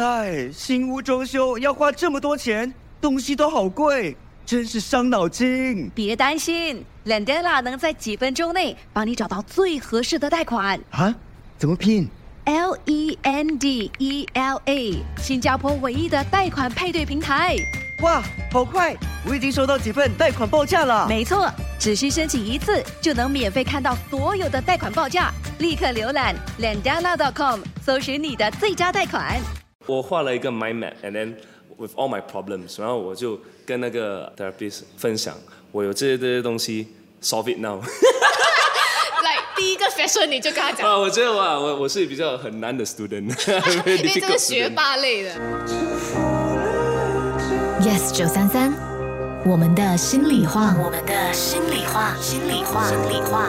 唉，新屋装修要花这么多钱，东西都好贵，真是伤脑筋。别担心，Lendela 能在几分钟内帮你找到最合适的贷款。啊？怎么拼？L E N D E L A，新加坡唯一的贷款配对平台。哇，好快！我已经收到几份贷款报价了。没错，只需申请一次就能免费看到所有的贷款报价。立刻浏览 Lendela.com，搜寻你的最佳贷款。我画了一个 mind map，and then with all my problems，然后我就跟那个 therapist 分享，我有这些这些东西，solve it now。来，第一个 fashion 你就跟他讲，啊，我觉得哇，我我是比较很难的 student，因为这个学霸类的。Yes 九三三，我们的心里话，我们的心里话，心里话，心里话。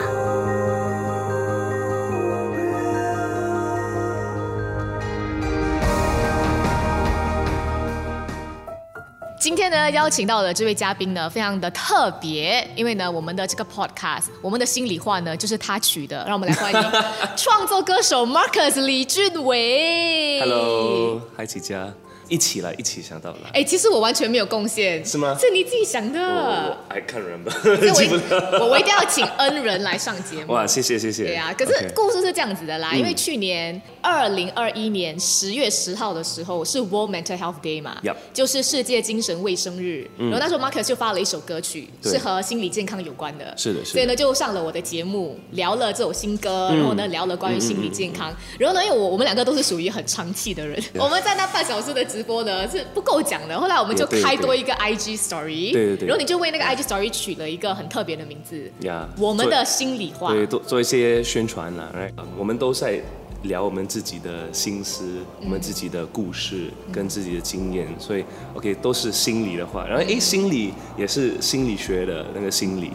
今天呢，邀请到的这位嘉宾呢，非常的特别，因为呢，我们的这个 podcast，我们的心里话呢，就是他取的，让我们来欢迎创作歌手 Marcus 李俊伟。Hello，嗨起家，一起来，一起想到了。哎，其实我完全没有贡献，是吗是你自己想我的。I can't remember，我一 得。我我一定要请恩人来上节目。哇，谢谢谢谢。对啊、可是故事是这样子的啦，因为去年二零二一年十月十号的时候是 World Mental Health Day 嘛就是世界精神卫生日。然后那时候 Marcus 就发了一首歌曲，是和心理健康有关的。是的是的所以呢，就上了我的节目，聊了这首新歌，然后呢，聊了关于心理健康。然后呢，因为我我们两个都是属于很长气的人，我们在那半小时的直播呢是不够讲的。后来我们就开多一个 IG Story，对对对。然后你就为那个 IG Story 取了一个很特别的名字，呀我们的心里话。对，做做一些宣传啦，right？我们都在聊我们自己的心思，我们自己的故事跟自己的经验，所以 OK 都是心理的话，然后诶，心理也是心理学的那个心理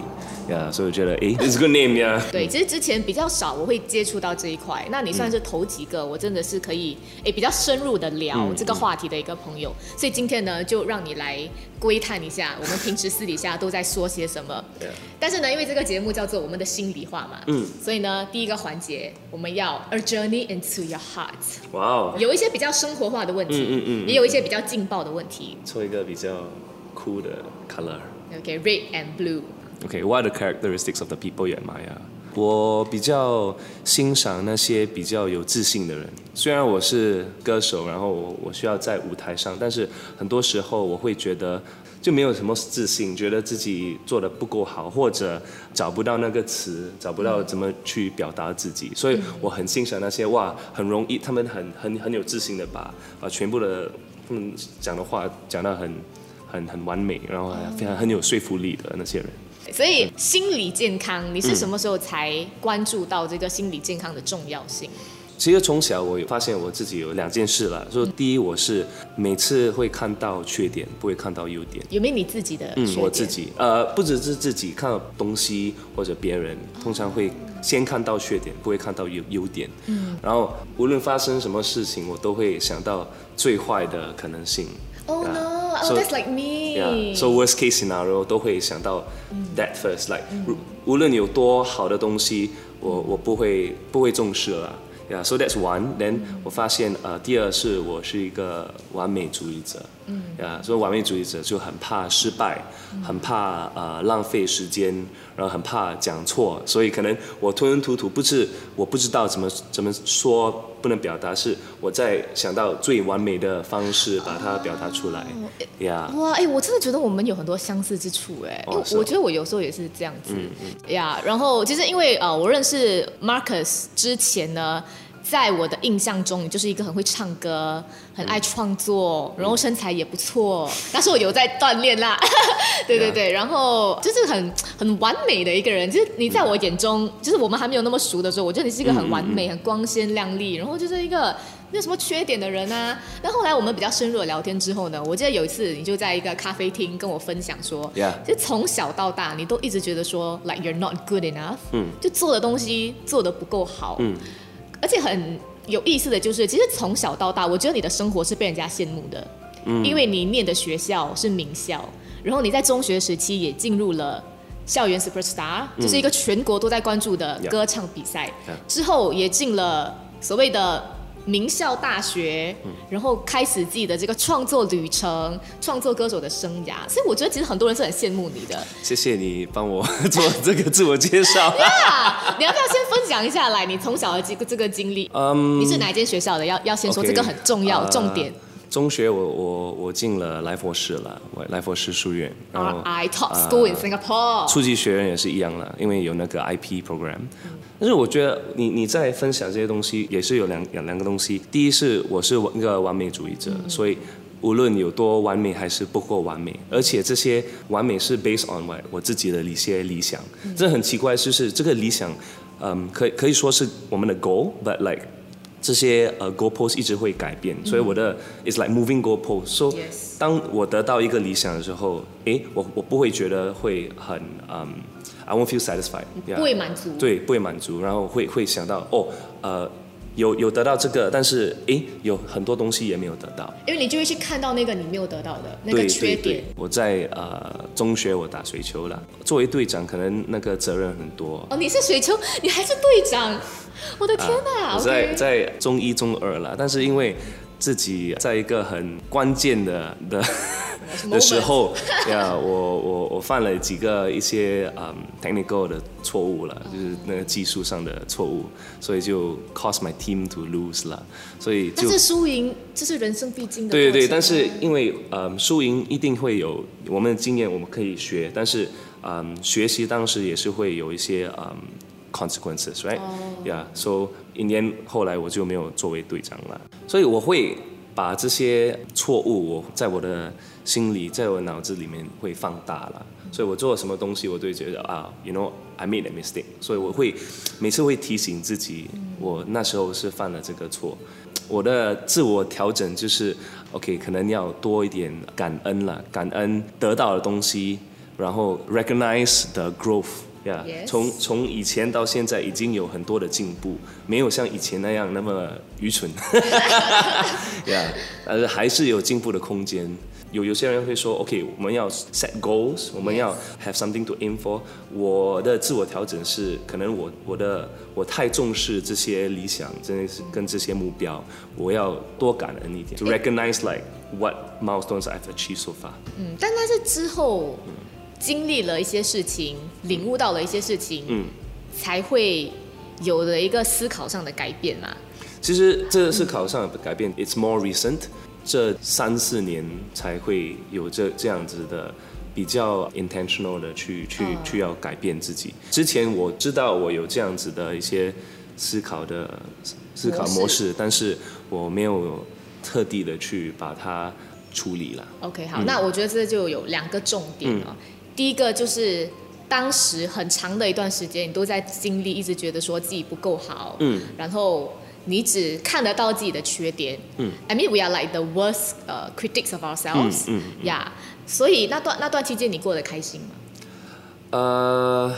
呀所以我觉得诶，it's good name 呀。对，其实之前比较少我会接触到这一块，那你算是头几个，我真的是可以诶比较深入的聊这个话题的一个朋友，所以今天呢就让你来窥探一下我们平时私底下都在说些什么。Yeah 但是呢，因为这个节目叫做我们的心里话嘛，嗯所以呢第一个环节我们要 a journey into your heart，哇哦，有一些比较生活化的问题，嗯嗯嗯嗯也有一些比较劲爆的问题。抽一个比较酷的 color。OK，red、and blue。Okay, what are the characteristics of the people you admire? 我比较欣赏那些比较有自信的人。虽然我是歌手，然后我我需要在舞台上，但是很多时候我会觉得就没有什么自信，觉得自己做的不够好，或者找不到那个词，找不到怎么去表达自己。所以我很欣赏那些哇，很容易，他们很很很有自信的把把全部的他们讲的话讲到很很很完美，然后还非常很有说服力的那些人。所以心理健康，你是什么时候才关注到这个心理健康的重要性？其实从小我有发现我自己有两件事了，说第一我是每次会看到缺点，不会看到优点。有没有你自己的缺嗯，我自己呃，不只是自己看到东西或者别人，通常会先看到缺点，不会看到优优点。嗯，然后无论发生什么事情，我都会想到最坏的可能性。Oh Yeah. Oh, So- that's like me. Yeah, so worst case scenario 都会想到 that first. Like，、无论有多好的东西，我我不会不会重视了。Yeah, so that's one. Then 我发现呃，第二是我是一个完美主义者。嗯。Yeah，所以完美主义者就很怕失败，很怕呃浪费时间，然后很怕讲错，所以可能我吞吞吐吐，不是我不知道怎么怎么说，不能表达，是我在想到最完美的方式把它表达出来。呀、哇，哎，我真的觉得我们有很多相似之处，哎、因为我觉得我有时候也是这样子，呀。然后其实因为呃，我认识 Marcus 之前呢。在我的印象中，你就是一个很会唱歌、很爱创作，然后身材也不错。但是我有在锻炼啦，对对对，然后就是很很完美的一个人。就是你在我眼中，就是我们还没有那么熟的时候，我觉得你是一个很完美、很光鲜亮丽，然后就是一个没有什么缺点的人啊。那后来我们比较深入的聊天之后呢，我记得有一次你就在一个咖啡厅跟我分享说就从小到大你都一直觉得说，like you're not good enough，嗯就做的东西做的不够好，嗯而且很有意思的就是，其实从小到大，我觉得你的生活是被人家羡慕的，嗯因为你念的学校是名校，然后你在中学时期也进入了。校园 Superstar 就是一个全国都在关注的歌唱比赛之后也进了所谓的名校大学，然后开始自己的这个创作旅程，创作歌手的生涯。所以我觉得其实很多人是很羡慕你的。谢谢你帮我做这个自我介绍。啊，你要不要先分享一下来你从小的这个这个经历？嗯你是哪一间学校的？要要先说这个很重要，呃重点。中学我我我进了来佛士了，我来佛士书院，然后 I school in Singapore。初级学院也是一样了，因为有那个 IP program。但是我觉得你你在分享这些东西也是有两两两个东西，第一是我是一个完美主义者，所以无论有多完美还是不够完美，而且这些完美是 based on 我我自己的一些理想。这很奇怪，就是这个理想，嗯，可以可以说是我们的 goal，but like 这些呃 goal post 一直会改变，所以我的 is like moving goal post。So 当我得到一个理想的时候，诶，我我不会觉得会很嗯、i won't feel satisfied，不会满足对，不会满足，然后会会想到哦，呃，有有得到这个，但是诶，有很多东西也没有得到。因为你就会去看到那个你没有得到的那个缺对对点。，我在呃中学我打水球了，作为队长可能那个责任很多。哦，你是水球，你还是队长，我的天哪、啊我在在中一中二了，但是因为自己在一个很关键的的的时候呀，我我我犯了几个一些嗯 technical 的错误了，就是那个技术上的错误，所以就 cause my team to lose 了，所以就但是输赢这是人生必经的对对对，但是因为嗯输赢一定会有我们的经验，我们可以学，但是嗯学习当时也是会有一些嗯 consequences，right？Yeah，so、一年后来我就没有作为队长了，所以我会把这些错误我在我的心里，在我脑子里面会放大了。所以我做了什么东西，我都会觉得啊，you know I made a mistake，所以我会每次会提醒自己，我那时候是犯了这个错。我的自我调整就是，OK，可能要多一点感恩了，感恩得到的东西，然后 recognize the growth。呀 Yes 从从以前到现在已经有很多的进步，没有像以前那样那么愚蠢。呀，但是还是有进步的空间。有有些人会说，OK，我们要 set goals，我们要 have something to aim for。我的自我调整是，可能我我的我太重视这些理想，真的是跟这些目标，我要多感恩一点，to recognize like what milestones I've achieved so far。嗯，但但是之后经历了一些事情，领悟到了一些事情，嗯，才会有了一个思考上的改变嘛。其实这思考上的改变，it's more recent，这三四年才会有这这样子的比较 intentional 的去去嗯去要改变自己。之前我知道我有这样子的一些思考的思考模模式，但是我没有特地的去把它处理了。OK，好，那我觉得这就有两个重点哦。第一个就是当时很长的一段时间，你都在经历，一直觉得说自己不够好，嗯，然后你只看得到自己的缺点，嗯，I mean we are like the worst 呃、critics of ourselves，嗯呀、所以那段那段期间你过得开心吗？呃，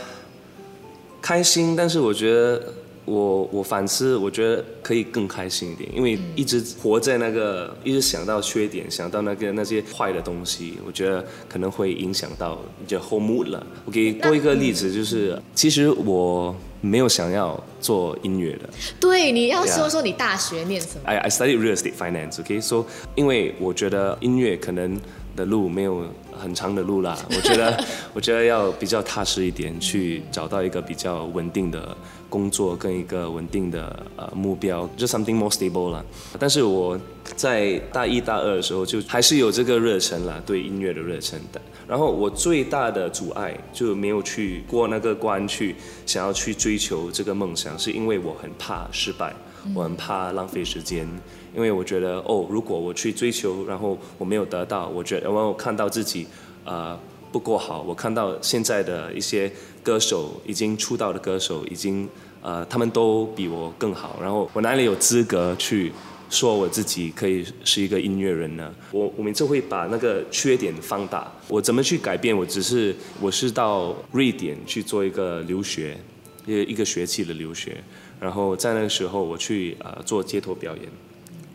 开心，但是我觉得我我反思，我觉得可以更开心一点，因为一直活在那个，一直想到缺点，想到那个那些坏的东西，我觉得可能会影响到你的 whole mood 了。我给多一个例子，就是其实我没有想要做音乐的。对，你要说说你大学念什么？I I studied real estate finance. OK, so 因为我觉得音乐可能的路没有很长的路啦，我觉得我觉得要比较踏实一点，去找到一个比较稳定的工作跟一个稳定的呃目标，就 something more stable 啦。但是我在大一大二的时候就还是有这个热忱啦，对音乐的热忱的。然后我最大的阻碍就没有去过那个关，去想要去追求这个梦想，是因为我很怕失败，我很怕浪费时间，因为我觉得哦，如果我去追求，然后我没有得到，我觉得然后我看到自己呃不够好，我看到现在的一些歌手已经出道的歌手已经呃他们都比我更好，然后我哪里有资格去？说我自己可以是一个音乐人呢？我我们就会把那个缺点放大。我怎么去改变？我只是我是到瑞典去做一个留学，一个一个学期的留学。然后在那个时候，我去呃做街头表演。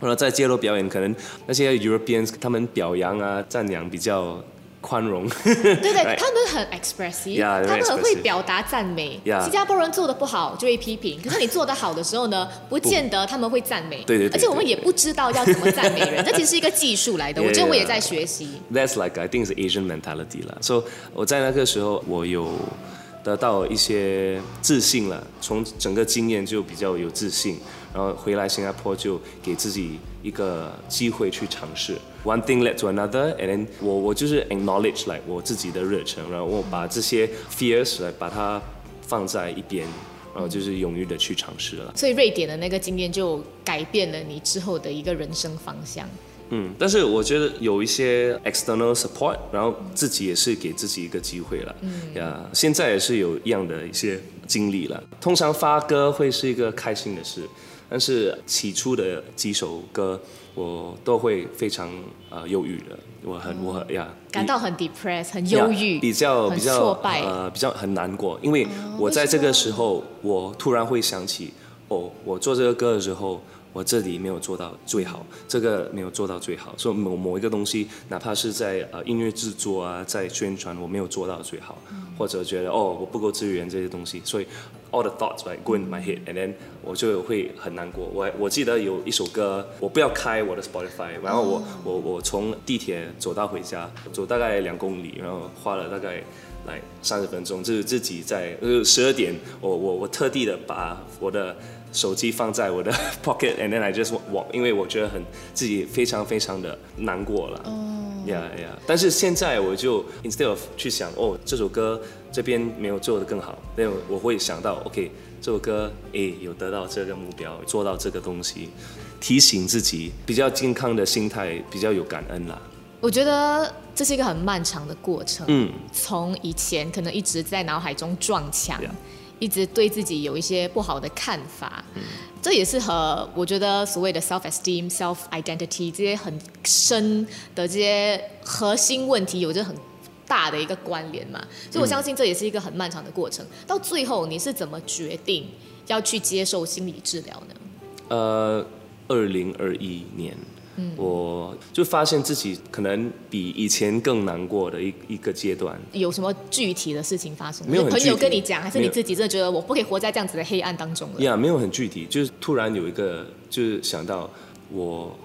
然后在街头表演，可能那些 Europeans 他们表扬啊、赞扬比较宽容。对对他们很 expressive，Yeah, 他们很会 expressive 表达赞美。新加坡人做的不好就会批评，可是你做的好的时候呢，不见得他们会赞美。对对对而且我们也不知道要怎么赞美人，这其实是一个技术来的。我觉得我也.在学习。That's like I think is Asian mentality 啦。So 我在那个时候我有得到一些自信了，从整个经验就比较有自信，然后回来新加坡就给自己一个机会去尝试。One thing led to another, and then 我我就是 acknowledge like 我自己的热忱，然后我把这些 fears 来把它放在一边，然后就是勇于的去尝试了。所以瑞典的那个经验就改变了你之后的一个人生方向。嗯，但是我觉得有一些 external support，然后自己也是给自己一个机会了。嗯呀，现在也是有一样的一些经历了。通常发歌会是一个开心的事，但是起初的几首歌我都会非常呃忧郁的，我很我很呀感到很 depressed，很忧郁，呀比较比较挫败。呃比较很难过，因为我在这个时候，我突然会想起，哦，我做这个歌的时候，我这里没有做到最好，这个没有做到最好，所以某某一个东西，哪怕是在呃音乐制作啊，在宣传，我没有做到最好，或者觉得哦我不够资源这些东西，所以 all the thoughts right go in my head，and then 我就会很难过。我我记得有一首歌，我不要开我的 Spotify，然后我、我我从地铁走到回家，走大概两公里，然后花了大概来三十分钟，就是自己在呃十二点，我我我特地的把我的手机放在我的 pocket，and then I just walk，因为我觉得很自己非常非常的难过了。呀呀！但是现在我就 instead of 去想哦，这首歌这边没有做的更好，那我会想到 OK，这首歌诶有得到这个目标，做到这个东西，提醒自己比较健康的心态，比较有感恩啦。我觉得这是一个很漫长的过程。嗯，从以前可能一直在脑海中撞墙 Yeah 一直对自己有一些不好的看法，这也是和我觉得所谓的 self esteem、self identity 这些很深的这些核心问题有着很大的一个关联嘛。所以我相信这也是一个很漫长的过程。到最后你是怎么决定要去接受心理治疗呢？呃，二零二一年，我就发现自己可能比以前更难过的一一个阶段。有什么具体的事情发生？没有朋友跟你讲，还是你自己真的觉得我不可以活在这样子的黑暗当中了？呀没有很具体，就是突然有一个，就是想到我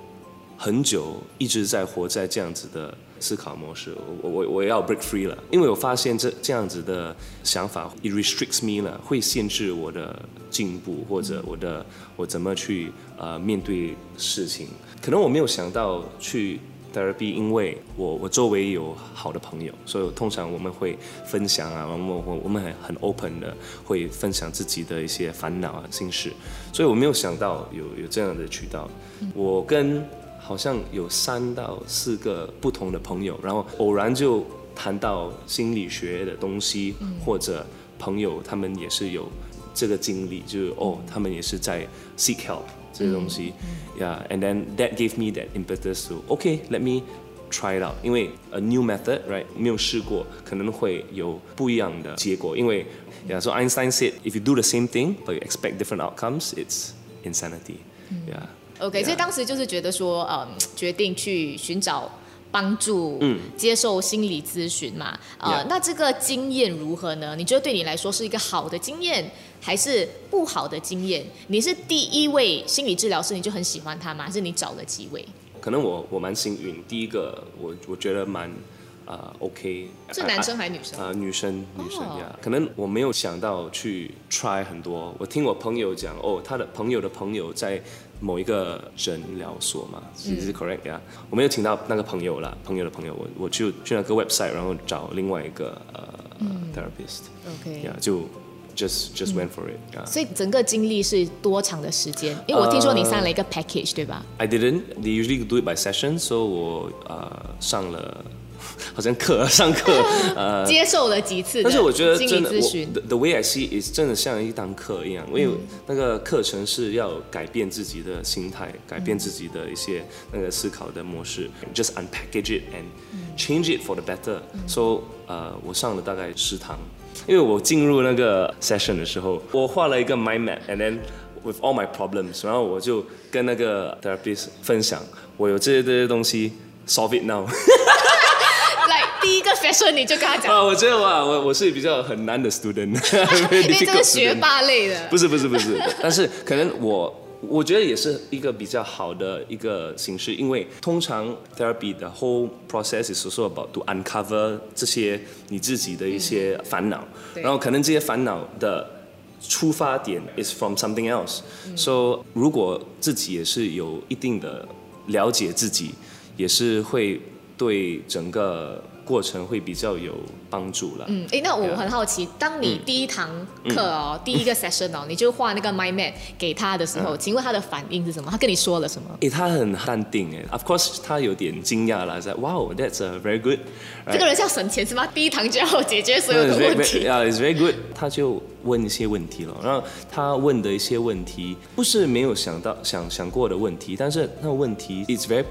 很久一直在活在这样子的思考模式，我我我要 break free 了，因为我发现这这样子的想法 it restricts me 了，会限制我的进步或者我的我怎么去呃面对事情，可能我没有想到去 therapy，因为我我周围有好的朋友，所以通常我们会分享啊，我们我我们很很 open 的会分享自己的一些烦恼啊心事，所以我没有想到有有这样的渠道。我跟好像有三到四个不同的朋友，然后偶然就谈到心理学的东西，或者朋友他们也是有这个经历，就是哦，他们也是在 seek help 这些东西、y e a h and then that gave me that impetus to okay let me try it out，因为 a new method right 没有试过，可能会有不一样的结果，因为 yeah so Einstein said if you do the same thing but you expect different outcomes it's insanity yeah OK，Yeah 所以当时就是觉得说，嗯，决定去寻找帮助，嗯接受心理咨询嘛，呃那这个经验如何呢？你觉得对你来说是一个好的经验，还是不好的经验？你是第一位心理治疗师，你就很喜欢他吗？还是你找了几位？可能我我蛮幸运，第一个我我觉得蛮啊、OK，是男生还是女生？啊、女生女生哦呀可能我没有想到去 try 很多。我听我朋友讲，哦，他的朋友的朋友在某一个诊疗所嘛，是是 correct 呀、我没有请到那个朋友啦，朋友的朋友，我我就去那个 website，然后找另外一个呃、therapist，OK，呀、就 just just went for it 呀、所以整个经历是多长的时间？因为我听说你上了一个 package，对吧？I didn't. They usually do it by session, so 我呃上了好像课上课呃。接受了几次但是我觉得真的，我 the way I see is 真的像一堂课一样，因为那个课程是要改变自己的心态，改变自己的一些那个思考的模式，just unpackage it and change it for the better。So 呃，我上了大概十堂，因为我进入那个 session 的时候，我画了一个 mind map，and then with all my problems，然后我就跟那个 therapist 分享，我有这些这些东西，solve it now。来第一个 session 你就跟他讲，啊，我觉得哇，我我是比较很难的 student，因为这是学霸类的。不是不是不是，但是可能我我觉得也是一个比较好的一个形式，因为通常 therapy 的 whole process is also about to uncover 这些你自己的一些烦恼，对。然后可能这些烦恼的出发点 is from something else，so 如果自己也是有一定的了解自己，也是会对整个过程会比较有帮助了。嗯，哎，那我很好奇，当你第一堂课哦，第一个 session 哦，你就画那个 mind map 给他的时候，请问他的反应是什么？他跟你说了什么？哎，他很淡定哎，Of course，他有点惊讶了，在 Wow，that's a very good。这个人是要省钱是吗？第一堂就要解决所有的 问题。Yeah, it's very good。他就问一些问题了，然后他问的一些问题不是没有想到想想过的问题，但是那个问题 it's very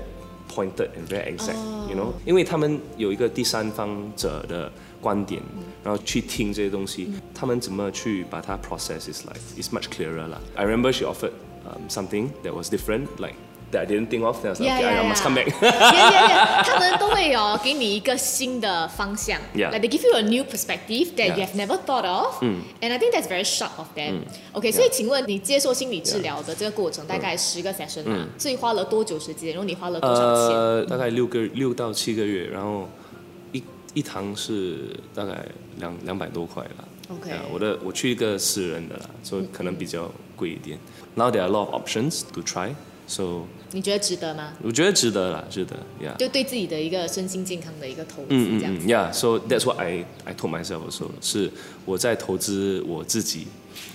pointed and very exact，you、know，因为他们有一个第三方者的观点，然后去听这些东西，他们怎么去把它 process is like it's much clearer 啦。I remember she offered um, something that was different, like that I didn't think of. Then I was like, Yeah, okay, I yeah, must yeah. come back. yeah, yeah, yeah. 他们都会哦，给你一个新的方向。Yeah. Like they give you a new perspective that you have never thought of. And I think that's very sharp of them. OK，所以请问你接受心理治疗的这个过程大概十个 session 嘛？所以花了多久时间？然后你花了多少钱？呃，大概六个六到七个月，然后一一堂是大概两两百多块啦。OK 啊我的我去一个私人的啦，所以可能比较贵一点。Now there are a lot of options to try, so 你觉得值得吗？我觉得值得啦，值得，Yeah。就对自己的一个身心健康的一个投资，嗯嗯嗯这样。，Yeah. So that's what I I told myself also，是我在投资我自己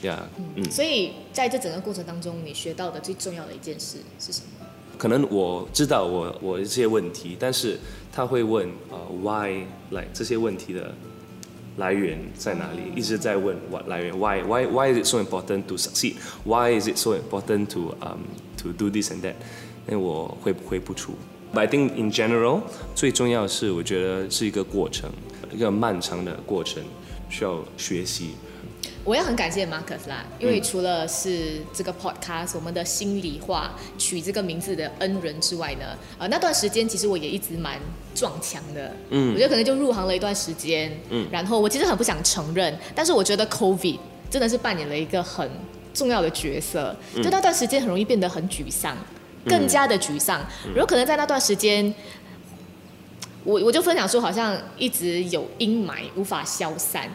，Yeah。嗯，所以在这整个过程当中，你学到的最重要的一件事是什么？可能我知道我我这些问题，但是他会问呃 why like 这些问题的来源在哪里？一直在问 what 来源 why why why is it so important to succeed? Why is it so important to um to do this and that？那我回回不出。But I think in general 最重要的是我觉得是一个过程，一个漫长的过程，需要学习。我也很感谢 Marcus 啦，因嗯。为除了是这个 podcast 我们的心里话取这个名字的恩人之外呢，呃，那段时间其实我也一直蛮撞墙的，嗯，我觉得可能就入行了一段时间，嗯，然后我其实很不想承认，但是我觉得 COVID 真的是扮演了一个很重要的角色，就那段时间很容易变得很沮丧，更加的沮丧，然后可能在那段时间。我我就分享说，好像一直有阴霾无法消散，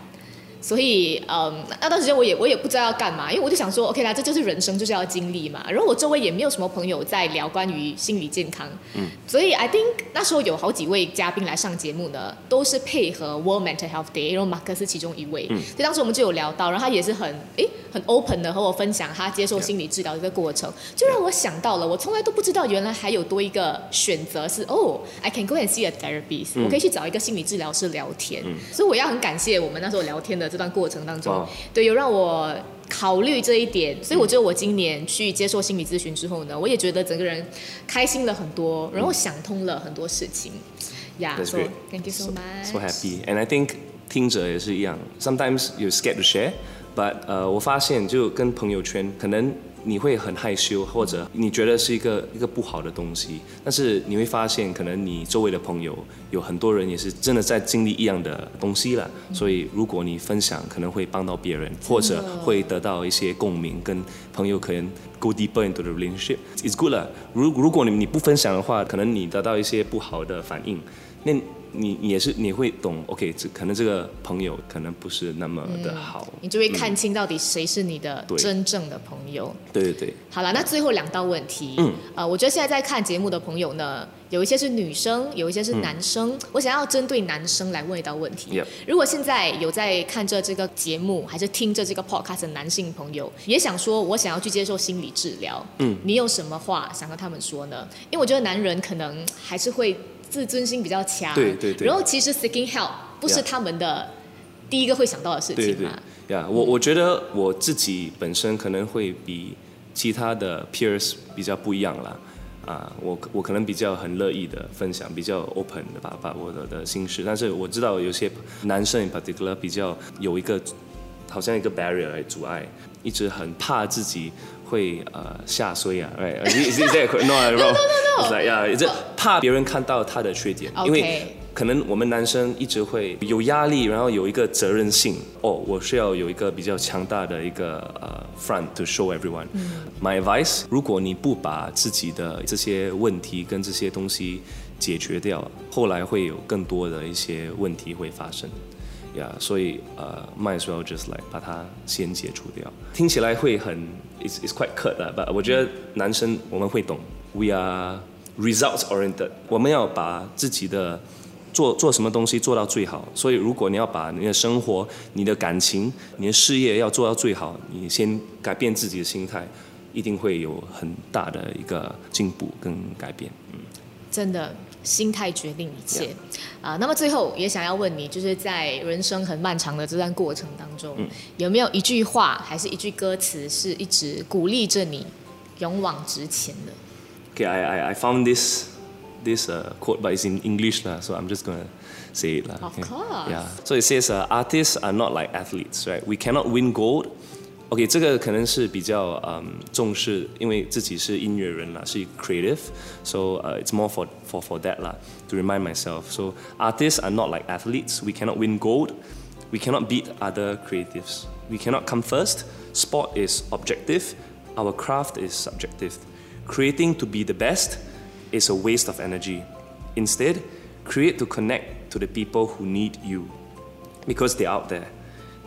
所以，嗯，那段时间我也我也不知道要干嘛，因为我就想说，OK 啦，这就是人生，就是要经历嘛。然后我周围也没有什么朋友在聊关于心理健康，嗯，所以 I think 那时候有好几位嘉宾来上节目呢，都是配合 World Mental Health Day，然后马克思其中一位，嗯。所以当时我们就有聊到，然后他也是很诶很 open 的和我分享他接受心理治疗的一个过程，就让我想到了，我从来都不知道原来还有多一个选择是哦，I can go and see a therapist，、我可以去找一个心理治疗师聊天，嗯。所以我要很感谢我们那时候聊天的这段过程当中，对，有让我考虑这一点。所以我觉得我今年去接受心理咨询之后呢，我也觉得整个人开心了很多，然后想通了很多事情。yeah so thank you so much so happy and I think 听者也是一样。Sometimes you scared to share, but 呃、uh,，我发现就跟朋友圈可能。你会很害羞，或者你觉得是一个一个不好的东西，但是你会发现，可能你周围的朋友有很多人也是真的在经历一样的东西了。所以如果你分享，可能会帮到别人，或者会得到一些共鸣，跟朋友可能 go deeper into the relationship. is good 了。如如果你你不分享的话，可能你得到一些不好的反应，那你你也是你会懂，OK，这可能这个朋友可能不是那么的好。你就会看清到底谁是你的真正的朋友。对对对，好了，那最后两道问题，嗯呃，我觉得现在在看节目的朋友呢，有一些是女生，有一些是男生，我想要针对男生来问一道问题。嗯如果现在有在看着这个节目，还是听着这个 podcast 的男性朋友，也想说我想要去接受心理治疗，嗯你有什么话想跟他们说呢？因为我觉得男人可能还是会自尊心比较强，对对对。然后其实 seeking help 不是他们的第一个会想到的事对对。情嘛。呀我我觉得我自己本身可能会比其他的 peers 比较不一样啦。啊，我我可能比较很乐意的分享，比较 open 的把把我的的心事，但是我知道有些男生 in particular 比较有一个好像一个 barrier 来阻碍，一直很怕自己会呃下衰啊，right？Is is that correct? no no no no It's like yeah，这怕别人看到他的缺点因为可能我们男生一直会有压力，然后有一个责任心。哦，我需要有一个比较强大的一个呃 front to show everyone。My advice：如果你不把自己的这些问题跟这些东西解决掉，后来会有更多的一些问题会发生。呀，所以呃，might as well just like 把它先解除掉。听起来会很 it's it's quite cut 的，but 我觉得男生我们会懂。We are results oriented，我们要把自己的做做什么东西做到最好。所以如果你要把你的生活、你的感情、你的事业要做到最好，你先改变自己的心态，一定会有很大的一个进步跟改变。嗯，真的。心态决定一切，啊，那么最后也想要问你，就是在人生很漫长的这段过程当中，有没有一句话还是一句歌词是一直鼓励着你勇往直前的？Okay, I I I found this this uh quote, but it's in English lah, so I'm just gonna say it lah. Of course. Yeah. So it says, uh, artists are not like athletes, right? We cannot win gold. OK，这个可能是比较嗯重视，因为自己是音乐人啦，是 creative，so 呃，it's more for for for that 啦，to remind myself. So artists are not like athletes. We cannot win gold. We cannot beat other creatives. We cannot come first. Sport is objective. Our craft is subjective. Creating to be the best is a waste of energy. Instead, create to connect to the people who need you because they're out there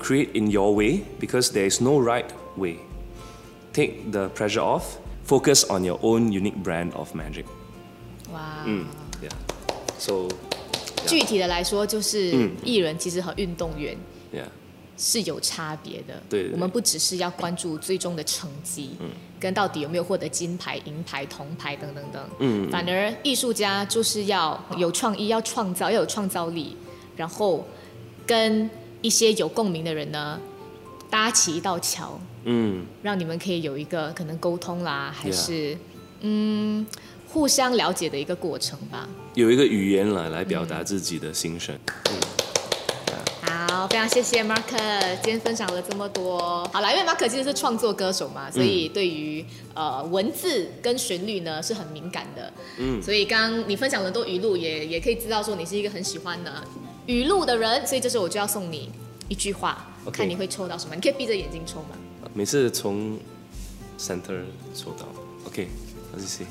Create in your way because there is no right way. Take the pressure off, focus on your own unique brand of magic. Wow. Mm, yeah. So 具体的来说，就是艺人其实和运动员 yeah. 是有差别的。对，我们不只是要关注最终的成绩，嗯，跟到底有没有获得金牌、银牌、铜牌等等等，嗯，反而艺术家就是要有创意，要创造，要有创造力，然后跟一些有共鸣的人呢，搭起一道桥，嗯，让你们可以有一个可能沟通啦，还是嗯互相了解的一个过程吧。有一个语言来来表达自己的心声。好，非常谢谢 Mark 今天分享了这么多。好了，因为 Mark 其实是创作歌手嘛，所以对于呃文字跟旋律呢是很敏感的。嗯，所以刚刚你分享的多语录，也也可以知道说你是一个很喜欢的。语录的人，所以这时候我就要送你一句话，看你会抽到什么。你可以闭着眼睛抽吗？每次从 center 抽到，OK，我继续。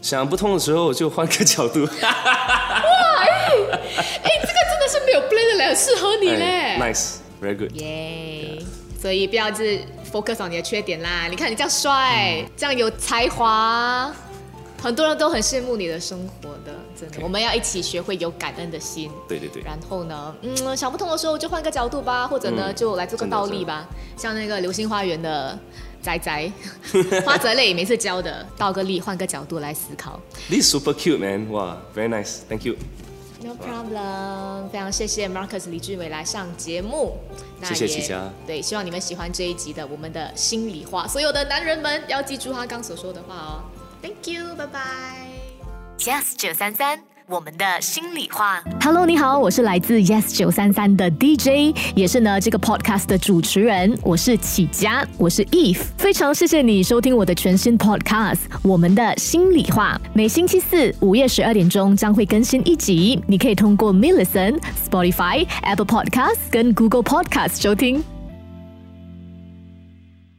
想不通的时候就换个角度。哇，哎，哎，这个真的是没有 play 的，适合你嘞。Nice，very good。耶，所以不要是 focus on 你的缺点啦。你看你这样帅，这样有才华。很多人都很羡慕你的生活的，真的。我们要一起学会有感恩的心。对对对。然后呢，嗯，想不通的时候就换个角度吧，或者呢，就来做个倒立吧。像那个流星花园的仔仔，花泽类每次教的，倒个立，换个角度来思考。This super cute man，哇，very nice，thank you。No problem，非常谢谢 Marcus 李俊伟来上节目。谢谢齐家。对，希望你们喜欢这一集的我们的心里话。所有的男人们要记住他刚所说的话哦。Thank you，拜拜。Yes 九三三，我们的心里话。Hello，你好，我是来自 Yes 九三三的 DJ，也是呢这个 podcast 的主持人。我是启佳，我是 Eve。非常谢谢你收听我的全新 podcast《我们的心里话》。每星期四午夜十二点钟将会更新一集，你可以通过 m i l l i c e n Spotify、Apple Podcasts 跟 Google Podcasts 收听。